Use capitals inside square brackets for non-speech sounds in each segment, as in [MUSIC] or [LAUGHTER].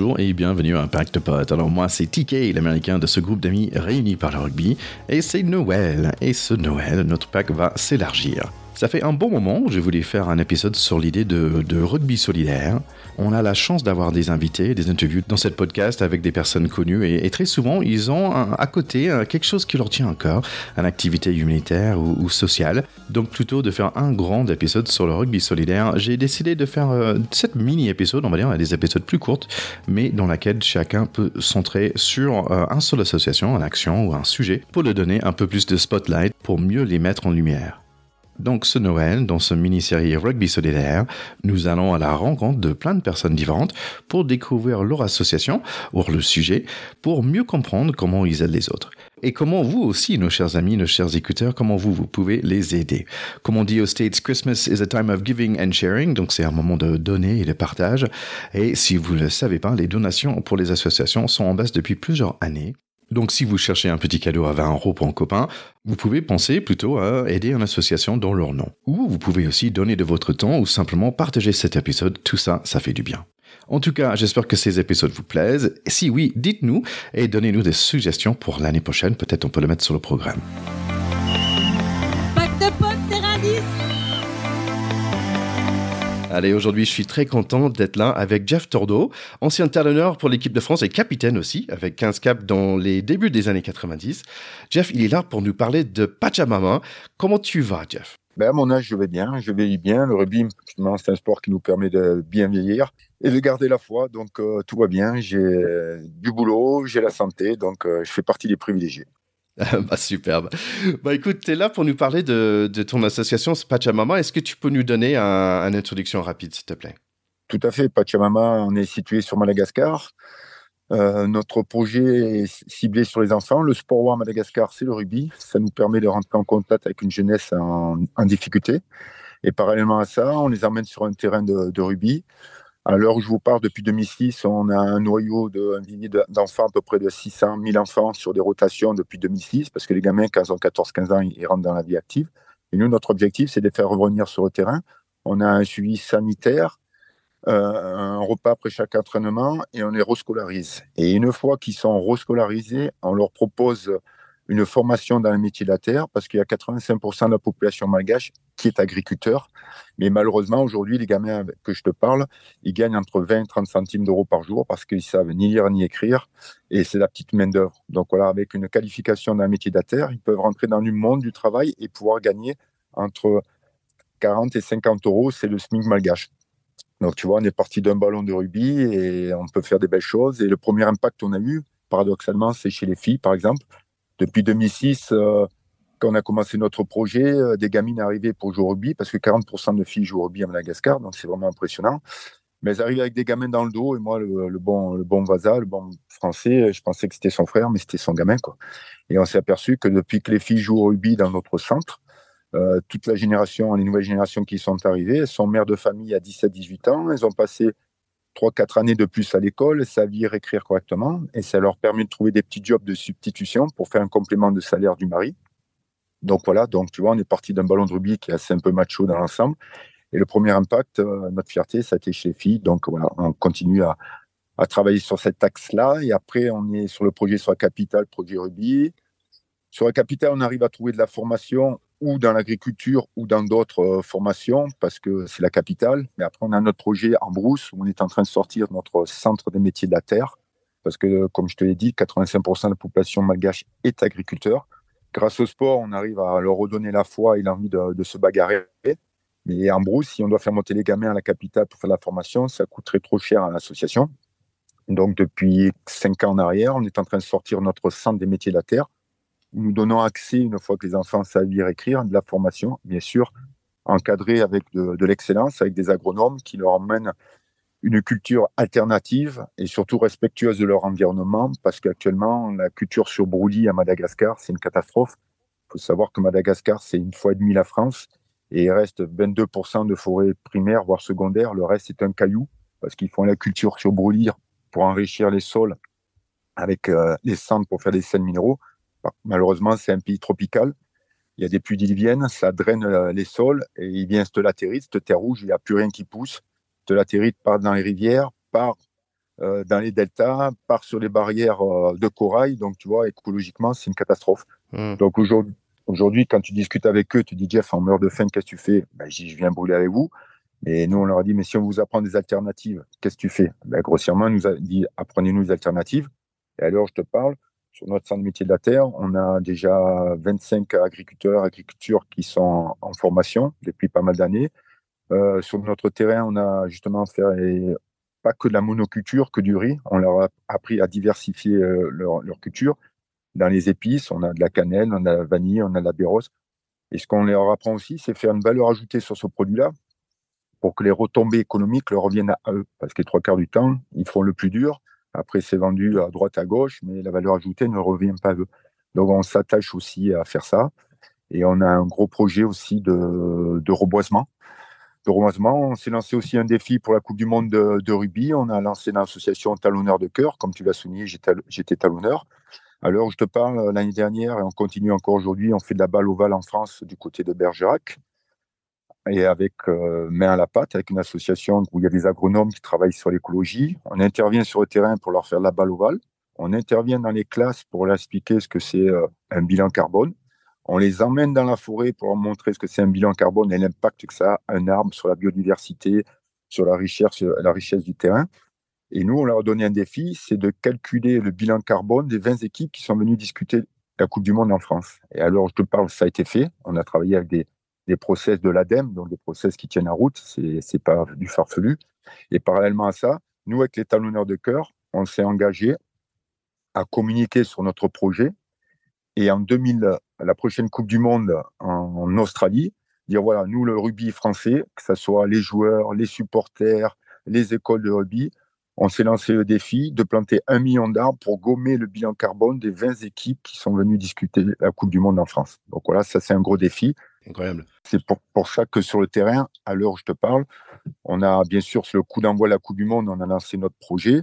Bonjour et bienvenue à Impact Pod. Alors moi c'est TK, l'américain de ce groupe d'amis réunis par le rugby, et c'est Noël. Et ce Noël, notre pack va s'élargir. Ça fait un bon moment que je voulais faire un épisode sur l'idée de, rugby solidaire. On a la chance d'avoir des invités, des interviews dans cette podcast avec des personnes connues et, très souvent ils ont à côté quelque chose qui leur tient à cœur, une activité humanitaire ou, sociale. Donc plutôt de faire un grand épisode sur le rugby solidaire, j'ai décidé de faire euh, cette mini-épisode, on va dire, des épisodes plus courtes, mais dans laquelle chacun peut centrer sur euh, un seul association, une action ou un sujet pour le donner un peu plus de spotlight pour mieux les mettre en lumière. Donc ce Noël, dans ce mini-série Rugby Solidaire, nous allons à la rencontre de plein de personnes différentes pour découvrir leur association ou le sujet, pour mieux comprendre comment ils aident les autres. Et comment vous aussi, nos chers amis, nos chers écouteurs, comment vous, vous pouvez les aider? Comme on dit aux States, Christmas is a time of giving and sharing, donc c'est un moment de donner et de partage. Et si vous ne le savez pas, les donations pour les associations sont en baisse depuis plusieurs années. Donc si vous cherchez un petit cadeau à 20 euros pour un copain, vous pouvez penser plutôt à aider une association dans leur nom. Ou vous pouvez aussi donner de votre temps ou simplement partager cet épisode, tout ça, ça fait du bien. En tout cas, j'espère que ces épisodes vous plaisent. Si oui, dites-nous et donnez-nous des suggestions pour l'année prochaine, peut-être on peut le mettre sur le programme. Allez, aujourd'hui, je suis très content d'être là avec Jeff Tordo, ancien talonneur pour l'équipe de France et capitaine aussi, avec 15 caps dans les débuts des années 90. Jeff, il est là pour nous parler de Pachamama. Comment tu vas, Jeff? Ben à mon âge, je vais bien, je vieillis bien. Le rugby, c'est un sport qui nous permet de bien vieillir et de garder la foi. Donc, euh, tout va bien. J'ai du boulot, j'ai la santé, donc euh, je fais partie des privilégiés. [LAUGHS] bah, superbe. Bah, écoute, tu es là pour nous parler de, ton association Pachamama. Est-ce que tu peux nous donner une introduction rapide, s'il te plaît? Tout à fait. Pachamama, on est situé sur Madagascar. Euh, notre projet est ciblé sur les enfants. Le sport à Madagascar, c'est le rugby. Ça nous permet de rentrer en contact avec une jeunesse en, difficulté. Et parallèlement à ça, on les emmène sur un terrain de, de rugby. À l'heure où je vous parle, depuis 2006, on a un noyau de d'enfants, à peu près de 600 000 enfants sur des rotations depuis 2006, parce que les gamins, quand ils ont 14-15 ans, ils rentrent dans la vie active. Et nous, notre objectif, c'est de les faire revenir sur le terrain. On a un suivi sanitaire, euh, un repas après chaque entraînement, et on les rescolarise. Et une fois qu'ils sont rescolarisés, on leur propose une formation dans le métier de la terre, parce qu'il y a 85% de la population malgache qui est agriculteur. Mais malheureusement, aujourd'hui, les gamins que je te parle, ils gagnent entre 20 et 30 centimes d'euros par jour parce qu'ils savent ni lire ni écrire. Et c'est la petite main-d'œuvre. Donc voilà, avec une qualification dans le métier de la terre, ils peuvent rentrer dans le monde du travail et pouvoir gagner entre 40 et 50 euros. C'est le SMIC malgache. Donc tu vois, on est parti d'un ballon de rugby et on peut faire des belles choses. Et le premier impact qu'on a eu, paradoxalement, c'est chez les filles, par exemple. Depuis 2006, euh, quand on a commencé notre projet, euh, des gamines arrivaient pour jouer au rugby, parce que 40% de filles jouent au rugby à Madagascar, donc c'est vraiment impressionnant. Mais elles arrivaient avec des gamins dans le dos, et moi, le, bon, le bon Vasa, le bon français, je pensais que c'était son frère, mais c'était son gamin. Quoi. Et on s'est aperçu que depuis que les filles jouent au rugby dans notre centre, euh, toute la génération, les nouvelles générations qui sont arrivées, elles sont mères de famille à 17-18 ans, elles ont passé 3-4 années de plus à l'école, savent écrire correctement, et ça leur permet de trouver des petits jobs de substitution pour faire un complément de salaire du mari. Donc voilà, donc tu vois, on est parti d'un ballon de rugby qui est assez un peu macho dans l'ensemble. Et le premier impact, euh, notre fierté, ça a été chez les filles. Donc voilà, on continue à, à travailler sur cet axe-là. Et après, on est sur le projet sur la capitale, projet rugby. Sur la capitale, on arrive à trouver de la formation ou dans l'agriculture ou dans d'autres euh, formations parce que c'est la capitale. Mais après, on a notre projet en brousse où on est en train de sortir notre centre des métiers de la terre parce que, comme je te l'ai dit, 85% de la population malgache est agriculteur. Grâce au sport, on arrive à leur redonner la foi et l'envie de, se bagarrer. Mais en brousse, si on doit faire monter les gamins à la capitale pour faire la formation, ça coûterait trop cher à l'association. Donc, depuis cinq ans en arrière, on est en train de sortir notre centre des métiers de la terre nous donnons accès, une fois que les enfants savent lire et écrire, de la formation, bien sûr, encadrée avec de, l'excellence, avec des agronomes qui leur emmènent une culture alternative et surtout respectueuse de leur environnement, parce qu'actuellement, la culture sur à Madagascar, c'est une catastrophe. Il faut savoir que Madagascar, c'est une fois et demie la France, et il reste 22% de forêts primaires, voire secondaires. Le reste, c'est un caillou, parce qu'ils font la culture sur brûlis pour enrichir les sols avec euh, les cendres pour faire des sels minéraux. Malheureusement, c'est un pays tropical. Il y a des pluies diluviennes, ça draine euh, les sols et il vient cette latérite, cette terre rouge, il n'y a plus rien qui pousse. Cette latérite part dans les rivières, part euh, dans les deltas, part sur les barrières euh, de corail. Donc, tu vois, écologiquement, c'est une catastrophe. Hmm. Donc, aujourd'hui, aujourd'hui, quand tu discutes avec eux, tu dis, Jeff, en meurt de faim, qu'est-ce que tu fais? Ben, Je je viens brûler avec vous. Et nous, on leur a dit, mais si on vous apprend des alternatives, qu'est-ce que tu fais? Ben, Grossièrement, on nous a dit, apprenez-nous des alternatives. Et alors, je te parle, sur notre centre métier de la terre, on a déjà 25 agriculteurs, agriculteurs qui sont en formation depuis pas mal d'années. Euh, sur notre terrain, on a justement fait pas que de la monoculture, que du riz. On leur a appris à diversifier euh, leur, culture. Dans les épices, on a de la cannelle, on a de la vanille, on a de la béros. Et ce qu'on leur apprend aussi, c'est faire une valeur ajoutée sur ce produit-là pour que les retombées économiques leur reviennent à eux. Parce que les trois quarts du temps, ils font le plus dur. Après, c'est vendu à droite, à gauche, mais la valeur ajoutée ne revient pas à eux. Donc, on s'attache aussi à faire ça. Et on a un gros projet aussi de, de reboisement on s'est lancé aussi un défi pour la Coupe du Monde de, rugby. On a lancé l'association Talonneur de cœur. Comme tu l'as souligné, j'étais talonneur. Alors, je te parle l'année dernière et on continue encore aujourd'hui. On fait de la balle ovale en France du côté de Bergerac. Et avec euh, main à la pâte, avec une association où il y a des agronomes qui travaillent sur l'écologie. On intervient sur le terrain pour leur faire la balle ovale. On intervient dans les classes pour leur expliquer ce que c'est euh, un bilan carbone. On les emmène dans la forêt pour leur montrer ce que c'est un bilan carbone et l'impact que ça a un arbre sur la biodiversité, sur la richesse, la richesse du terrain. Et nous, on leur a donné un défi, c'est de calculer le bilan carbone des 20 équipes qui sont venues discuter la Coupe du Monde en France. Et alors, je te parle, ça a été fait. On a travaillé avec des, des process de l'ADEME, donc des process qui tiennent à route, c'est n'est pas du farfelu. Et parallèlement à ça, nous, avec les talonneurs de cœur, on s'est engagé à communiquer sur notre projet et en 2000, la prochaine Coupe du Monde en, Australie, dire voilà, nous, le rugby français, que ce soit les joueurs, les supporters, les écoles de rugby, on s'est lancé le défi de planter un million d'arbres pour gommer le bilan carbone des 20 équipes qui sont venues discuter la Coupe du Monde en France. Donc voilà, ça c'est un gros défi. C'est pour, ça que sur le terrain, à l'heure où je te parle, on a bien sûr sur le coup d'envoi de la Coupe du Monde, on a lancé notre projet.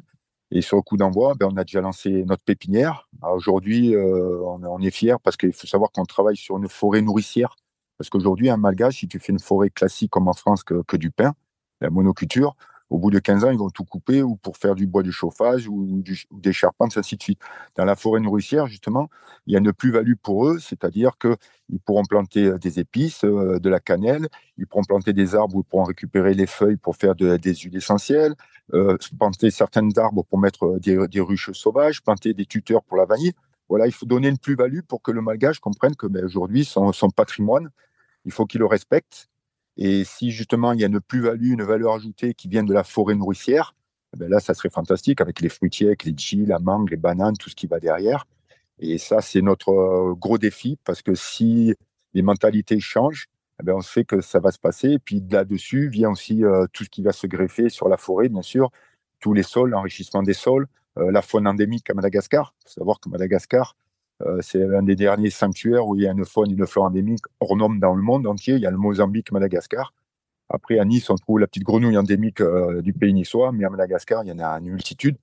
Et sur le coup d'envoi, ben, on a déjà lancé notre pépinière. Aujourd'hui, euh, on, est fiers parce qu'il faut savoir qu'on travaille sur une forêt nourricière. Parce qu'aujourd'hui, un malgache, si tu fais une forêt classique comme en France que du pain, la monoculture, au bout de 15 ans, ils vont tout couper ou pour faire du bois de chauffage ou, des charpentes, ainsi de suite. Dans la forêt nourricière, justement, il y a une plus-value pour eux, c'est-à-dire qu'ils pourront planter euh, des épices, euh, de la cannelle, ils pourront planter des arbres où ils pourront récupérer les feuilles pour faire des huiles essentielles, euh, planter certains arbres pour mettre des, ruches sauvages, planter des tuteurs pour la vanille. Voilà, il faut donner une plus-value pour que le malgache comprenne que ben, aujourd'hui, son patrimoine, il faut qu'il le respecte et si justement il y a une plus-value, une valeur ajoutée qui vient de la forêt nourricière, eh ben là, ça serait fantastique avec les fruitiers, avec les chi, la mangue, les bananes, tout ce qui va derrière. Et ça, c'est notre euh, gros défi parce que si les mentalités changent, eh ben on sait que ça va se passer. Et puis là-dessus vient aussi euh, tout ce qui va se greffer sur la forêt, bien sûr, tous les sols, l'enrichissement des sols, euh, la faune endémique à Madagascar. Il faut savoir que Madagascar, euh, c'est un des derniers sanctuaires où il y a une faune et une flore endémique hors norme dans le monde entier. Il y a le Mozambique, Madagascar. Après, à Nice, on trouve la petite grenouille endémique euh, du pays niçois, mais à Madagascar, il y en a une multitude.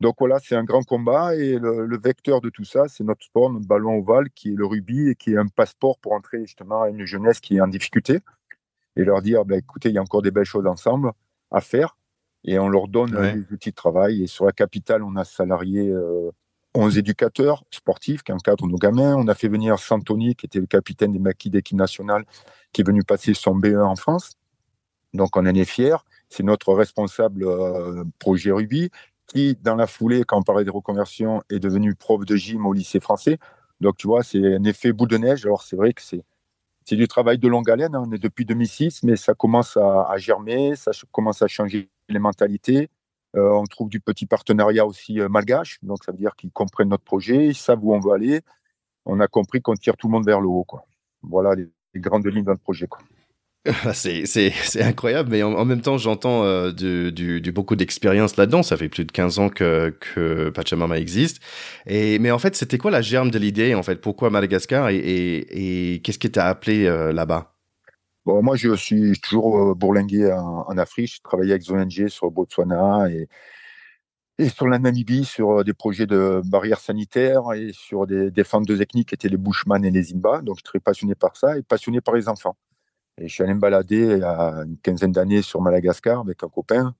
Donc voilà, c'est un grand combat et le, vecteur de tout ça, c'est notre sport, notre ballon ovale, qui est le rugby et qui est un passeport pour entrer justement à une jeunesse qui est en difficulté et leur dire, ben, écoutez, il y a encore des belles choses ensemble à faire et on leur donne des outils de travail. Et sur la capitale, on a salarié euh, 11 éducateurs sportifs qui encadrent nos gamins. On a fait venir Santoni, qui était le capitaine des maquis d'équipe nationale, qui est venu passer son BE en France. Donc on en est fiers. C'est notre responsable euh, projet rugby, qui, dans la foulée, quand on parlait des reconversions, est devenu prof de gym au lycée français. Donc tu vois, c'est un effet boule de neige. Alors c'est vrai que c'est c'est du travail de longue haleine. Hein. On est depuis 2006, mais ça commence à germer, ça commence à changer les mentalités. Euh, on trouve du petit partenariat aussi euh, malgache, donc ça veut dire qu'ils comprennent notre projet, ils savent où on veut aller. On a compris qu'on tire tout le monde vers le haut. Quoi. Voilà les, grandes lignes de notre projet. Quoi. [LAUGHS] c'est incroyable, mais en, même temps, j'entends euh, du, beaucoup d'expérience là-dedans. Ça fait plus de 15 ans que, Pachamama existe. Et, mais en fait, c'était quoi la germe de l'idée en fait? Pourquoi Madagascar? Et, et, qu'est-ce qui t'a appelé là-bas? Bon, moi, je suis toujours euh, bourlingué en, Afrique. Je travaillais avec ONG sur Botswana et, et sur la Namibie, sur euh, des projets de barrières sanitaires et sur des défenses de techniques qui étaient les Bushman et les Zimba. Donc, je suis très passionné par ça et passionné par les enfants. Et je suis allé me balader il y a une quinzaine d'années sur Madagascar avec un copain,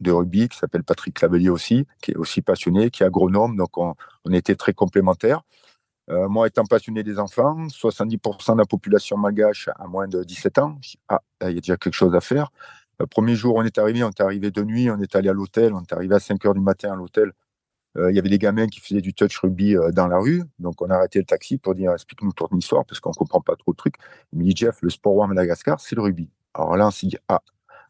de rugby qui s'appelle Patrick Clavelier aussi, qui est aussi passionné, qui est agronome, donc on, était très complémentaires. Euh, moi, étant passionné des enfants, 70% de la population malgache a moins de 17 ans. Ah, il y a déjà quelque chose à faire. Le premier jour, on est arrivé, on est arrivé de nuit, on est allé à l'hôtel, on est arrivé à 5 heures du matin à l'hôtel. Euh, il y avait des gamins qui faisaient du touch rugby euh, dans la rue. Donc, on a arrêté le taxi pour dire explique-nous ton histoire parce qu'on ne comprend pas trop le truc. Il me dit Jeff, le sport à Madagascar, c'est le rugby. Alors là, on s'est dit ah,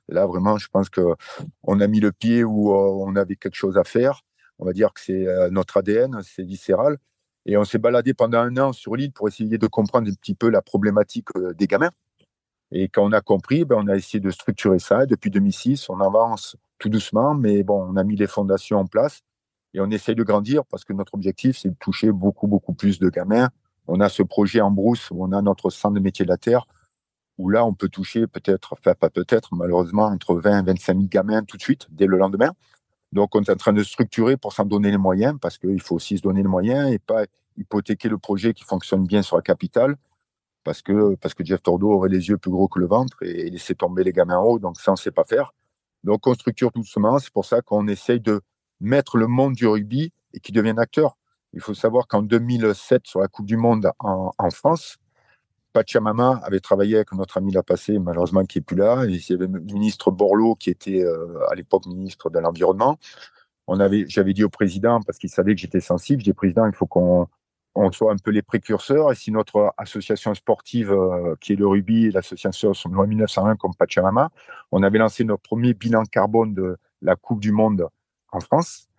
là vraiment, je pense qu'on a mis le pied où euh, on avait quelque chose à faire. On va dire que c'est notre ADN, c'est viscéral. Et on s'est baladé pendant un an sur l'île pour essayer de comprendre un petit peu la problématique des gamins. Et quand on a compris, ben, on a essayé de structurer ça. Depuis 2006, on avance tout doucement, mais bon, on a mis les fondations en place et on essaye de grandir parce que notre objectif, c'est de toucher beaucoup, beaucoup plus de gamins. On a ce projet en brousse où on a notre centre de métier de la terre, où là, on peut toucher peut-être, enfin pas peut-être, malheureusement, entre 20 et 25 000 gamins tout de suite, dès le lendemain. Donc, on est en train de structurer pour s'en donner les moyens, parce qu'il faut aussi se donner les moyens et pas hypothéquer le projet qui fonctionne bien sur la capitale, parce que, parce que Jeff Tordo aurait les yeux plus gros que le ventre et laisser tomber les gamins en haut. Donc, ça, on ne sait pas faire. Donc, on structure doucement. C'est pour ça qu'on essaye de mettre le monde du rugby et qui devienne acteur. Il faut savoir qu'en 2007, sur la Coupe du Monde en, France, Pachamama avait travaillé avec notre ami la passé, malheureusement qui n'est plus là. il y avait le ministre Borloo qui était euh, à l'époque ministre de l'Environnement. j'avais dit au président, parce qu'il savait que j'étais sensible, j'ai dit président, il faut qu'on soit un peu les précurseurs. Et si notre association sportive, euh, qui est le rugby, l'association en 1901 comme Pachamama, on avait lancé notre premier bilan carbone de la Coupe du Monde en France.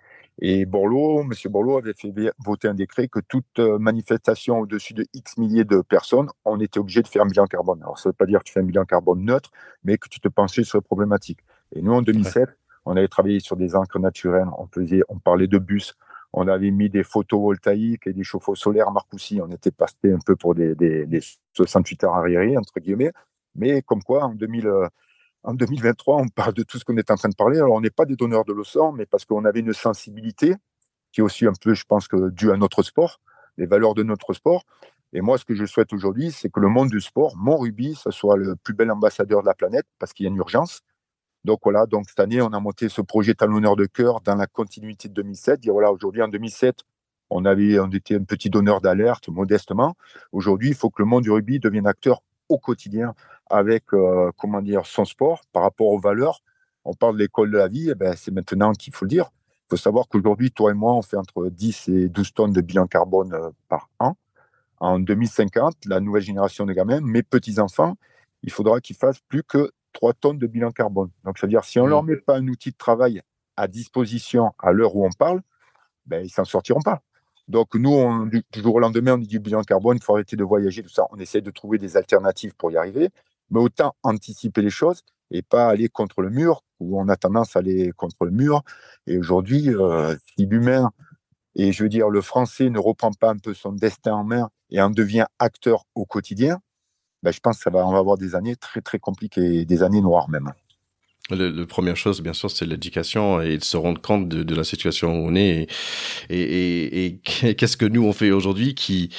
Et Borloo, M. Borloo avait fait voter un décret que toute euh, manifestation au-dessus de X milliers de personnes, on était obligé de faire un bilan carbone. Alors, ça ne veut pas dire que tu fais un bilan carbone neutre, mais que tu te penchais sur les problématiques. Et nous, en 2007, on avait travaillé sur des encres naturelles, on, faisait, on parlait de bus, on avait mis des photovoltaïques et des chauffe-eau solaires à Marcoussis. On était passé un peu pour des, des, des 68 heures arriérés, entre guillemets. Mais comme quoi, en 2000, en 2023, on parle de tout ce qu'on est en train de parler. Alors, on n'est pas des donneurs de leçons, mais parce qu'on avait une sensibilité qui est aussi un peu, je pense, due à notre sport, les valeurs de notre sport. Et moi, ce que je souhaite aujourd'hui, c'est que le monde du sport, mon rugby, ce soit le plus bel ambassadeur de la planète, parce qu'il y a une urgence. Donc voilà, donc cette année, on a monté ce projet talonneur de cœur dans la continuité de 2007. Dire voilà, aujourd'hui, en 2007, on avait, on était un petit donneur d'alerte, modestement. Aujourd'hui, il faut que le monde du rugby devienne acteur au quotidien avec euh, comment dire son sport par rapport aux valeurs. On parle de l'école de la vie, eh ben, c'est maintenant qu'il faut le dire. Il faut savoir qu'aujourd'hui, toi et moi, on fait entre 10 et 12 tonnes de bilan carbone euh, par an. En 2050, la nouvelle génération de gamins, mes petits-enfants, il faudra qu'ils fassent plus que 3 tonnes de bilan carbone. Donc, c'est-à-dire, si on ne leur mmh. met pas un outil de travail à disposition à l'heure où on parle, ben, ils s'en sortiront pas. Donc, nous, on, du, jour au lendemain, on dit bilan carbone, il faut arrêter de voyager, tout ça. On essaie de trouver des alternatives pour y arriver, mais autant anticiper les choses et pas aller contre le mur, où on a tendance à aller contre le mur. Et aujourd'hui, euh, si l'humain, et je veux dire, le français ne reprend pas un peu son destin en main et en devient acteur au quotidien, ben, je pense qu'on va, va avoir des années très, très compliquées, des années noires même. La première chose, bien sûr, c'est l'éducation et de se rendre compte de, la situation où on est et, et, [LAUGHS] qu'est-ce que nous on fait aujourd'hui qui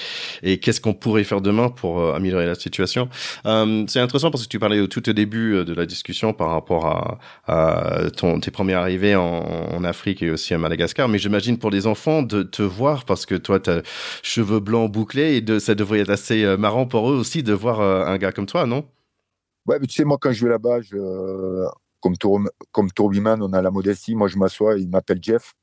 et qu'est-ce qu'on pourrait faire demain pour euh, améliorer la situation. Euh, c'est intéressant parce que tu parlais au tout au début euh, de la discussion par rapport à, à ton, tes premières arrivées en, en, Afrique et aussi à Madagascar, mais j'imagine pour les enfants de te voir parce que toi, tu as cheveux blancs bouclés et de, ça devrait être assez marrant pour eux aussi de voir un gars comme toi, non? Ouais, mais tu sais, moi, quand je vais là-bas, je, comme, Tour, comme on a la modestie. Moi, je m'assois, il m'appelle Jeff.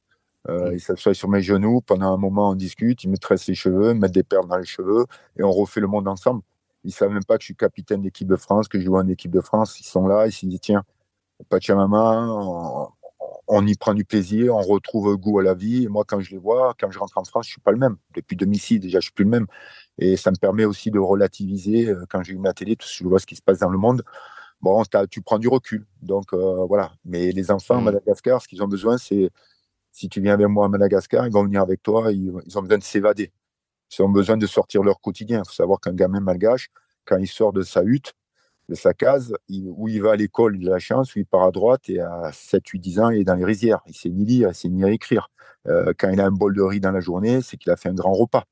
Euh, mm. Il s'assoit sur mes genoux. Pendant un moment, on discute. Il me tresse les cheveux, me met des perles dans les cheveux et on refait le monde ensemble. Ils ne savent même pas que je suis capitaine d'équipe de France, que je joue en équipe de France. Ils sont là, ils se disent tiens, Pachamama, on, on y prend du plaisir, on retrouve goût à la vie. Et moi, quand je les vois, quand je rentre en France, je ne suis pas le même. Depuis 2006, déjà, je ne suis plus le même. Et ça me permet aussi de relativiser euh, quand j'ai ma télé, tout ce je vois ce qui se passe dans le monde bon, tu prends du recul. Donc euh, voilà. Mais les enfants à mmh. Madagascar, ce qu'ils ont besoin, c'est si tu viens avec moi à Madagascar, ils vont venir avec toi, ils, ont besoin de s'évader. Ils ont besoin de sortir leur quotidien. Il faut savoir qu'un gamin malgache, quand il sort de sa hutte, de sa case, où il va à l'école, il a la chance, où il part à droite et à 7, 8, 10 ans, il est dans les rizières. Il sait ni lire, il sait ni écrire. Euh, quand il a un bol de riz dans la journée, c'est qu'il a fait un grand repas.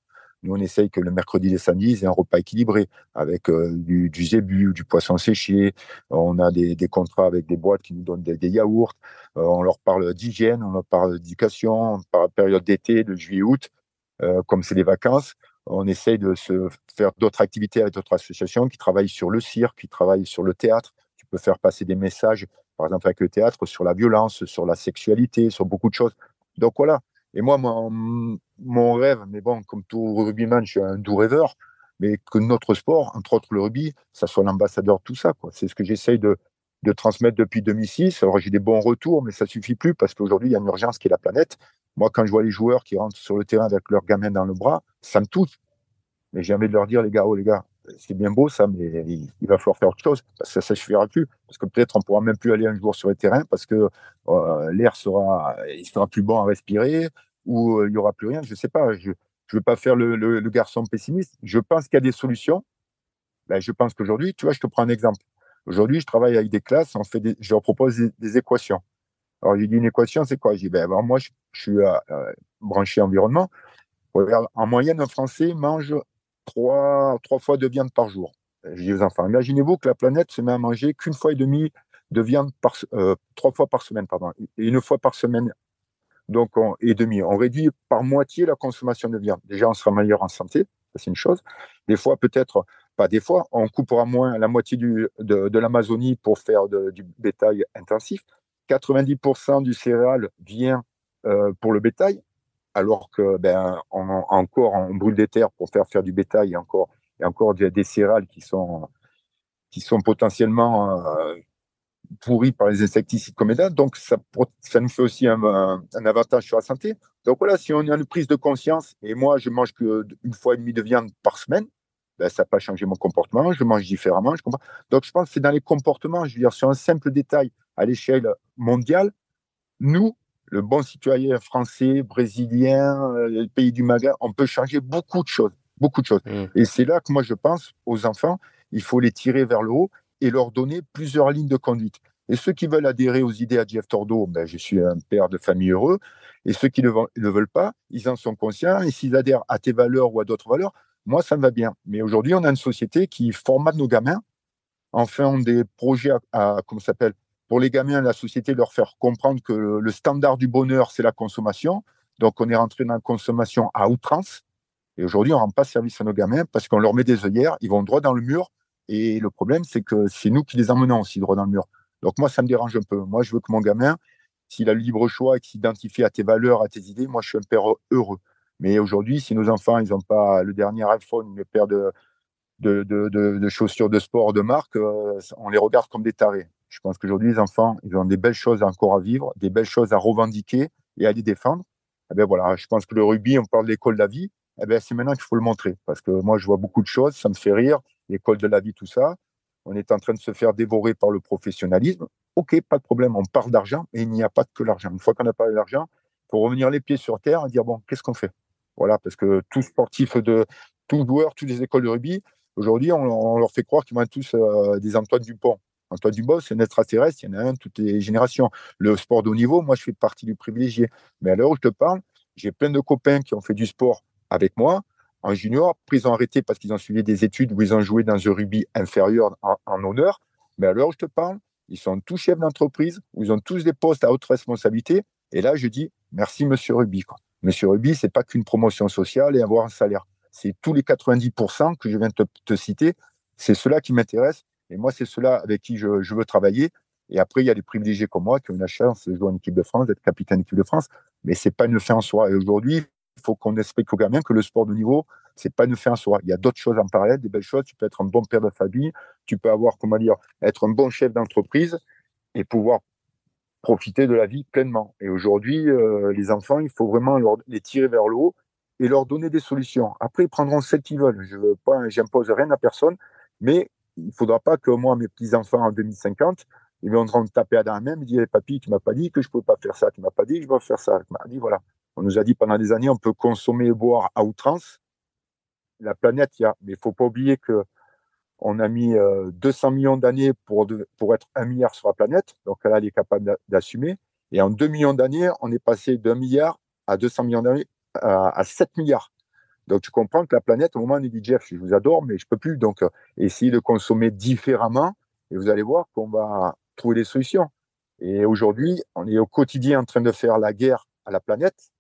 Nous, on essaye que le mercredi et le samedi, ils un repas équilibré avec euh, du, du zébu, du poisson séché. On a des, des, contrats avec des boîtes qui nous donnent des, yaourts. Euh, on leur parle d'hygiène, on leur parle d'éducation, on parle de période d'été, de juillet-août, euh, comme c'est les vacances. On essaye de faire d'autres activités avec d'autres associations qui travaillent sur le cirque, qui travaillent sur le théâtre. Tu peux faire passer des messages, par exemple avec le théâtre, sur la violence, sur la sexualité, sur beaucoup de choses. Donc voilà, et moi, mon, rêve, mais bon, comme tout rugbyman, je suis un doux rêveur, mais que notre sport, entre autres le rugby, ça soit l'ambassadeur de tout ça. C'est ce que j'essaye de, transmettre depuis 2006. Alors j'ai des bons retours, mais ça suffit plus parce qu'aujourd'hui, il y a une urgence qui est la planète. Moi, quand je vois les joueurs qui rentrent sur le terrain avec leur gamin dans le bras, ça me touche. Mais j'ai envie de leur dire, les gars, oh les gars, c'est bien beau ça, mais il, va falloir faire autre chose parce que ça ne suffira plus. Parce que peut-être on pourra même plus aller un jour sur le terrain parce que euh, l'air sera, il sera plus bon à respirer, où euh, il n'y aura plus rien. Je ne sais pas. Je ne veux pas faire le, garçon pessimiste. Je pense qu'il y a des solutions. Ben, je pense qu'aujourd'hui, tu vois, je te prends un exemple. Aujourd'hui, je travaille avec des classes, on fait je leur propose des, équations. Alors, j'ai dit une équation, c'est quoi? J'ai dit, ben, moi, je, suis euh, euh, branché environnement. en moyenne, un Français mange trois, trois fois de viande par jour. Je dis aux enfants, imaginez-vous que la planète se met à manger qu'une fois et demie de viande par, trois fois par semaine, pardon, et une fois par semaine donc et demi. On réduit par moitié la consommation de viande. Déjà, on sera meilleur en santé, c'est une chose. Des fois, peut-être, pas des fois, on coupera moins la moitié de, l'Amazonie pour faire du bétail intensif. 90% du céréal vient euh, pour le bétail, alors que ben, on, encore on brûle des terres pour faire du bétail et encore, et encore des, des céréales qui sont, qui sont potentiellement euh, pourri par les insecticides comme Donc, ça, ça nous fait aussi un, un, avantage sur la santé. Donc, voilà, si on a une prise de conscience, et moi, je mange qu'une fois et demie de viande par semaine, ben, ça n'a pas changé mon comportement, je mange différemment. Je comprends. Donc, je pense que c'est dans les comportements, je veux dire, sur un simple détail à l'échelle mondiale, nous, le bon citoyen français, brésilien, euh, les pays du Maghreb, on peut changer beaucoup de choses. Beaucoup de choses. Mmh. Et c'est là que moi, je pense aux enfants, il faut les tirer vers le haut et leur donner plusieurs lignes de conduite. Et ceux qui veulent adhérer aux idées à Jeff Tordo, ben, je suis un père de famille heureux. Et ceux qui ne, veulent pas, ils en sont conscients. Et s'ils adhèrent à tes valeurs ou à d'autres valeurs, moi, ça me va bien. Mais aujourd'hui, on a une société qui formate nos gamins en faisant des projets à, comment s'appelle? Pour les gamins, la société leur faire comprendre que le, standard du bonheur, c'est la consommation. Donc, on est rentré dans la consommation à outrance. Et aujourd'hui, on ne rend pas service à nos gamins parce qu'on leur met des œillères, ils vont droit dans le mur et le problème, c'est que c'est nous qui les emmenons aussi droit dans le mur. Donc moi, ça me dérange un peu. Moi, je veux que mon gamin, s'il a le libre choix et qu'il s'identifie à tes valeurs, à tes idées, moi, je suis un père heureux. Mais aujourd'hui, si nos enfants, ils n'ont pas le dernier iPhone, une paire de, chaussures de sport de marque, euh, on les regarde comme des tarés. Je pense qu'aujourd'hui, les enfants, ils ont des belles choses encore à vivre, des belles choses à revendiquer et à les défendre. Eh ben voilà, je pense que le rugby, on parle de l'école de la vie. Eh ben, c'est maintenant qu'il faut le montrer. Parce que moi, je vois beaucoup de choses, ça me fait rire l'école de la vie, tout ça. On est en train de se faire dévorer par le professionnalisme. Ok, pas de problème, on parle d'argent, mais il n'y a pas que l'argent. Une fois qu'on a parlé d'argent, il faut revenir les pieds sur terre et dire bon, qu'est-ce qu'on fait? Voilà, parce que tous sportifs de tous joueurs, toutes les écoles de rugby, aujourd'hui, on, leur fait croire qu'ils vont être tous euh, des Antoine Dupont. Antoine Dupont, c'est un extraterrestre, il y en a un toutes les générations. Le sport de haut niveau, moi, je fais partie du privilégié. Mais à l'heure où je te parle, j'ai plein de copains qui ont fait du sport avec moi en junior. Puis ils ont arrêté parce qu'ils ont suivi des études où ils ont joué dans un rugby inférieur en, honneur. Mais alors, je te parle, ils sont tous chefs d'entreprise, où ils ont tous des postes à haute responsabilité. Et là, je dis merci, monsieur Rugby. Monsieur Rugby, c'est pas qu'une promotion sociale et avoir un salaire. C'est tous les 90% que je viens de te, citer. C'est cela qui m'intéresse. Et moi, c'est cela avec qui je, veux travailler. Et après, il y a des privilégiés comme moi qui ont la chance de jouer en équipe de France, d'être capitaine d'équipe de France. Mais c'est pas une fin en soi. Et aujourd'hui, faut qu'on explique aux gamins que le sport de niveau, c'est pas une fin en soi. Il y a d'autres choses en parallèle, des belles choses. Tu peux être un bon père de famille, tu peux avoir, comment dire, être un bon chef d'entreprise et pouvoir profiter de la vie pleinement. Et aujourd'hui, euh, les enfants, il faut vraiment les tirer vers le haut et leur donner des solutions. Après, ils prendront celles qu'ils veulent. Je veux pas, j'impose rien à personne, mais il faudra pas que moi, mes petits enfants en 2050, ils viendront me taper à la main, me dire, eh, papy, tu m'as pas dit que je peux pas faire ça, tu m'as pas dit que je dois faire ça. Tu m'as dit, voilà. On nous a dit pendant des années, on peut consommer et boire à outrance. La planète, il y a, mais il faut pas oublier que on a mis 200 euh, millions d'années pour, pour être un milliard sur la planète. Donc là, elle est capable d'assumer. Et en 2 millions d'années, on est passé d'un milliard à 200 millions d'années à, 7 milliards. Donc tu comprends que la planète, au moment où on dit Jeff, je vous adore, mais je peux plus. Donc euh, essayer de consommer différemment et vous allez voir qu'on va trouver des solutions. Et aujourd'hui, on est au quotidien en train de faire la guerre à la planète.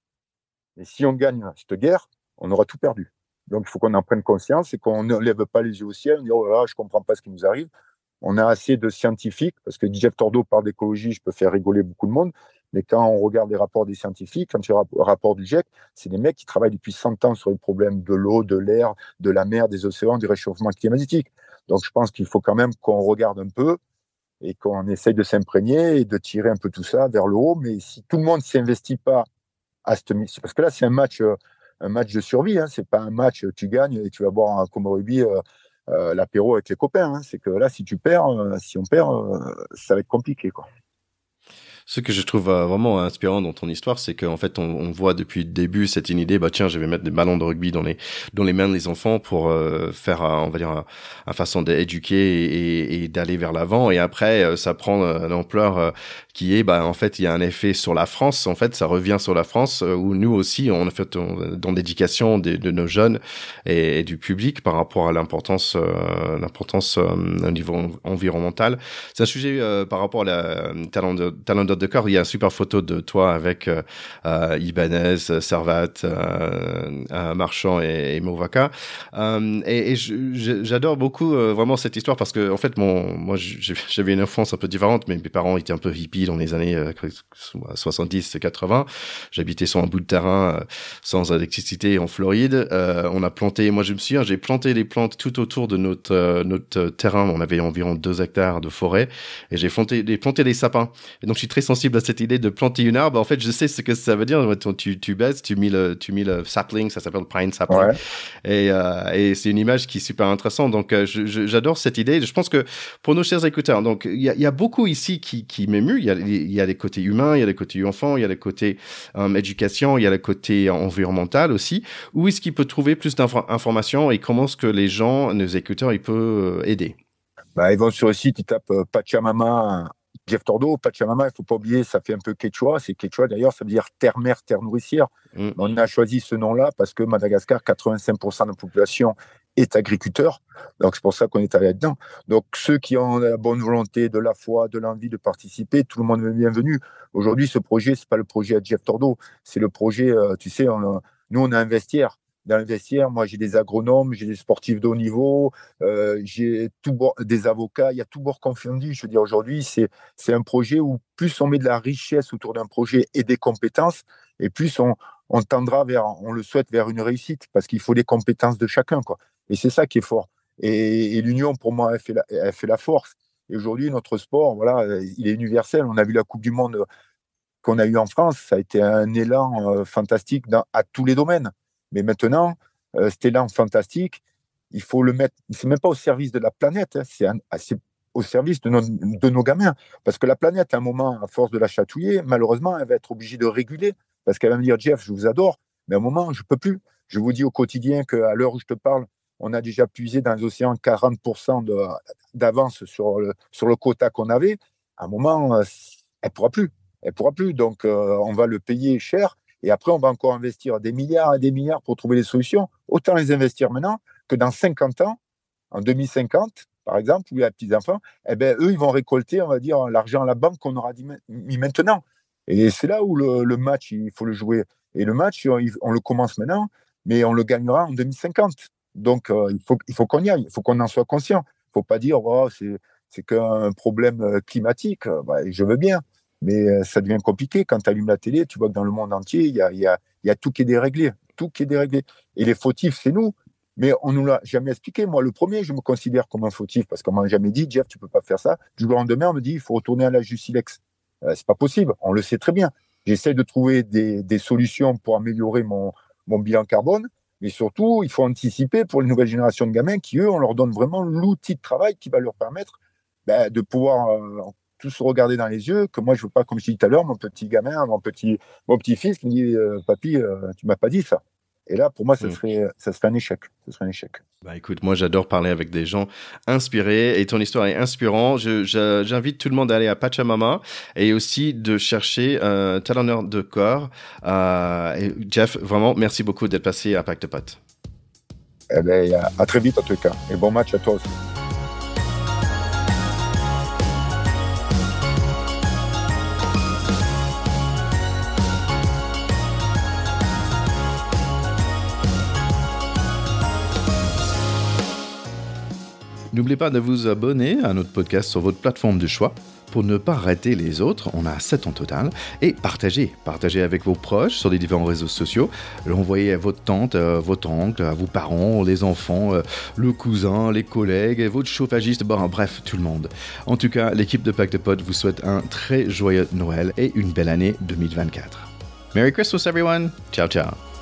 Et si on gagne cette guerre, on aura tout perdu. Donc il faut qu'on en prenne conscience et qu'on ne lève pas les yeux au ciel, on dit oh là, je comprends pas ce qui nous arrive. On a assez de scientifiques, parce que Jeff Tordo parle d'écologie, je peux faire rigoler beaucoup de monde, mais quand on regarde les rapports des scientifiques, quand tu le rapport du GIEC, c'est des mecs qui travaillent depuis 100 ans sur les problèmes de l'eau, de l'air, de la mer, des océans, du réchauffement climatique. Donc je pense qu'il faut quand même qu'on regarde un peu et qu'on essaye de s'imprégner et de tirer un peu tout ça vers le haut. Mais si tout le monde ne s'investit pas parce que là c'est un match, euh, un match de survie, hein, c'est pas un match tu gagnes et tu vas boire un, euh, euh, l'apéro avec les copains. Hein. C'est que là si tu perds, si on perd, ça va être compliqué quoi. Ce que je trouve euh, vraiment inspirant dans ton histoire, c'est qu'en fait, on, on, voit depuis le début cette une idée, bah tiens, je vais mettre des ballons de rugby dans les dans les mains des enfants pour euh, faire, on va dire, une façon d'éduquer et, et d'aller vers l'avant. Et après, euh, ça prend l'ampleur qui est, bah en fait, il y a un effet sur la France. En fait, ça revient sur la France où nous aussi, on a fait dans l'éducation de, de, nos jeunes et, du public par rapport à l'importance, l'importance au niveau environnemental. C'est un sujet par rapport à la talent de talent de de corps, il y a une super photo de toi avec euh, euh Ibanez, Servat, euh, euh, Marchand et, et et, j'adore beaucoup vraiment cette histoire parce que en fait, mon, moi, [LAUGHS] j'avais une enfance un peu différente, mais mes parents étaient un peu hippies dans les années 70 80. J'habitais sur un bout de terrain sans électricité en Floride. on a planté, moi je me souviens, j'ai planté les plantes tout autour de notre notre terrain. On avait environ deux hectares de forêt et j'ai planté, planté des sapins. Et donc je suis très sensible à cette idée de planter une arbre. En fait, je sais ce que ça veut dire. Tu, tu baisses, tu mets le, tu mets le sapling, ça s'appelle pine sapling. Et, euh, et c'est une image qui est super intéressante. Donc, euh, j'adore cette idée. Je pense que pour nos chers écouteurs, donc, il y a, y a, beaucoup ici qui, qui m'émue. Il y a, y a des côtés humains, il y a des côtés enfants, il y a des côtés euh, éducation, il y a le côté environnemental aussi. Où est-ce qu'il peut trouver plus d'informations et comment est-ce que les gens, nos écouteurs, ils peuvent aider? Bah, ils vont sur le site, ils tapent Pachamama Jeff Tordo, Pachamama, il ne faut pas oublier, ça fait un peu quechua. C'est quechua d'ailleurs, ça veut dire terre-mère, terre nourricière. Mm. On a choisi ce nom-là parce que Madagascar, 85% de la population est agriculteur. Donc c'est pour ça qu'on est allé là-dedans. Donc ceux qui ont la bonne volonté, de la foi, de l'envie de participer, tout le monde est bienvenu. Aujourd'hui, ce projet, c'est pas le projet à Jeff Tordo, c'est le projet, euh, tu sais, nous on a un vestiaire dans le vestiaire, moi, j'ai des agronomes, j'ai des sportifs de haut niveau, euh, j'ai des avocats, il y a tout bord confondu. Je veux dire, aujourd'hui, c'est, c'est un projet où plus on met de la richesse autour d'un projet et des compétences, et plus on, tendra vers, on le souhaite, vers une réussite, parce qu'il faut des compétences de chacun, quoi. Et c'est ça qui est fort. Et, l'union, pour moi, elle fait la, elle fait la force. Et aujourd'hui, notre sport, voilà, il est universel. On a vu la Coupe du Monde qu'on a eue en France, ça a été un élan euh, fantastique dans, à tous les domaines. Mais maintenant, euh, cet fantastique, il faut le mettre, c'est même pas au service de la planète, hein, ah, c'est au service de nos, de nos, gamins. Parce que la planète, à un moment, à force de la chatouiller, malheureusement, elle va être obligée de réguler. Parce qu'elle va me dire, Jeff, je vous adore, mais à un moment, je peux plus. Je vous dis au quotidien qu'à l'heure où je te parle, on a déjà puisé dans les océans 40% d'avance sur le, sur le quota qu'on avait. À un moment, euh, elle pourra plus. Elle pourra plus. Donc, euh, on va le payer cher. Et après, on va encore investir des milliards et des milliards pour trouver des solutions. Autant les investir maintenant que dans 50 ans, en 2050, par exemple, y a petits-enfants, eh ben, eux, ils vont récolter, on va dire, l'argent à la banque qu'on aura mis maintenant. Et c'est là où le, match, il faut le jouer. Et le match, on le commence maintenant, mais on le gagnera en 2050. Donc, euh, il faut, il faut qu'on y aille, il faut qu'on en soit conscient. Il ne faut pas dire, oh, c'est qu'un problème euh, climatique. Bah, je veux bien. Mais euh, ça devient compliqué. Quand tu allumes la télé, tu vois que dans le monde entier, il y a, y, a, y a, tout qui est déréglé. Tout qui est déréglé. Et les fautifs, c'est nous. Mais on ne nous l'a jamais expliqué. Moi, le premier, je me considère comme un fautif parce qu'on m'a jamais dit, Jeff, tu peux pas faire ça. Du lendemain, on me dit, il faut retourner à la Justilex. Euh, c'est pas possible. On le sait très bien. J'essaie de trouver des, solutions pour améliorer mon, mon bilan carbone. Mais surtout, il faut anticiper pour les nouvelles générations de gamins qui, eux, on leur donne vraiment l'outil de travail qui va leur permettre ben, de pouvoir euh, tous se regarder dans les yeux, que moi je veux pas, comme je dis tout à l'heure, mon petit gamin, mon petit, mon petit fils qui me dit, euh, papy, euh, tu m'as pas dit ça. Et là, pour moi, ça, mm. serait, ça serait un échec. Ça serait un échec. Bah écoute, moi j'adore parler avec des gens inspirés et ton histoire est inspirante. J'invite tout le monde à aller à Pachamama et aussi de chercher euh, talonneur de corps. Euh, et Jeff, vraiment, merci beaucoup d'être passé à Pacte Pot. Eh ben, à très vite en tout cas. Et bon match à toi aussi. N'oubliez pas de vous abonner à notre podcast sur votre plateforme de choix pour ne pas rater les autres. On a 7 en total. Et partagez. Partagez avec vos proches sur les différents réseaux sociaux. L'envoyez à votre tante, à votre oncle, à vos parents, les enfants, euh, le cousin, les collègues, votre chauffagiste, bref, tout le monde. En tout cas, l'équipe de Pacte Pod vous souhaite un très joyeux Noël et une belle année 2024. Merry Christmas everyone. Ciao ciao.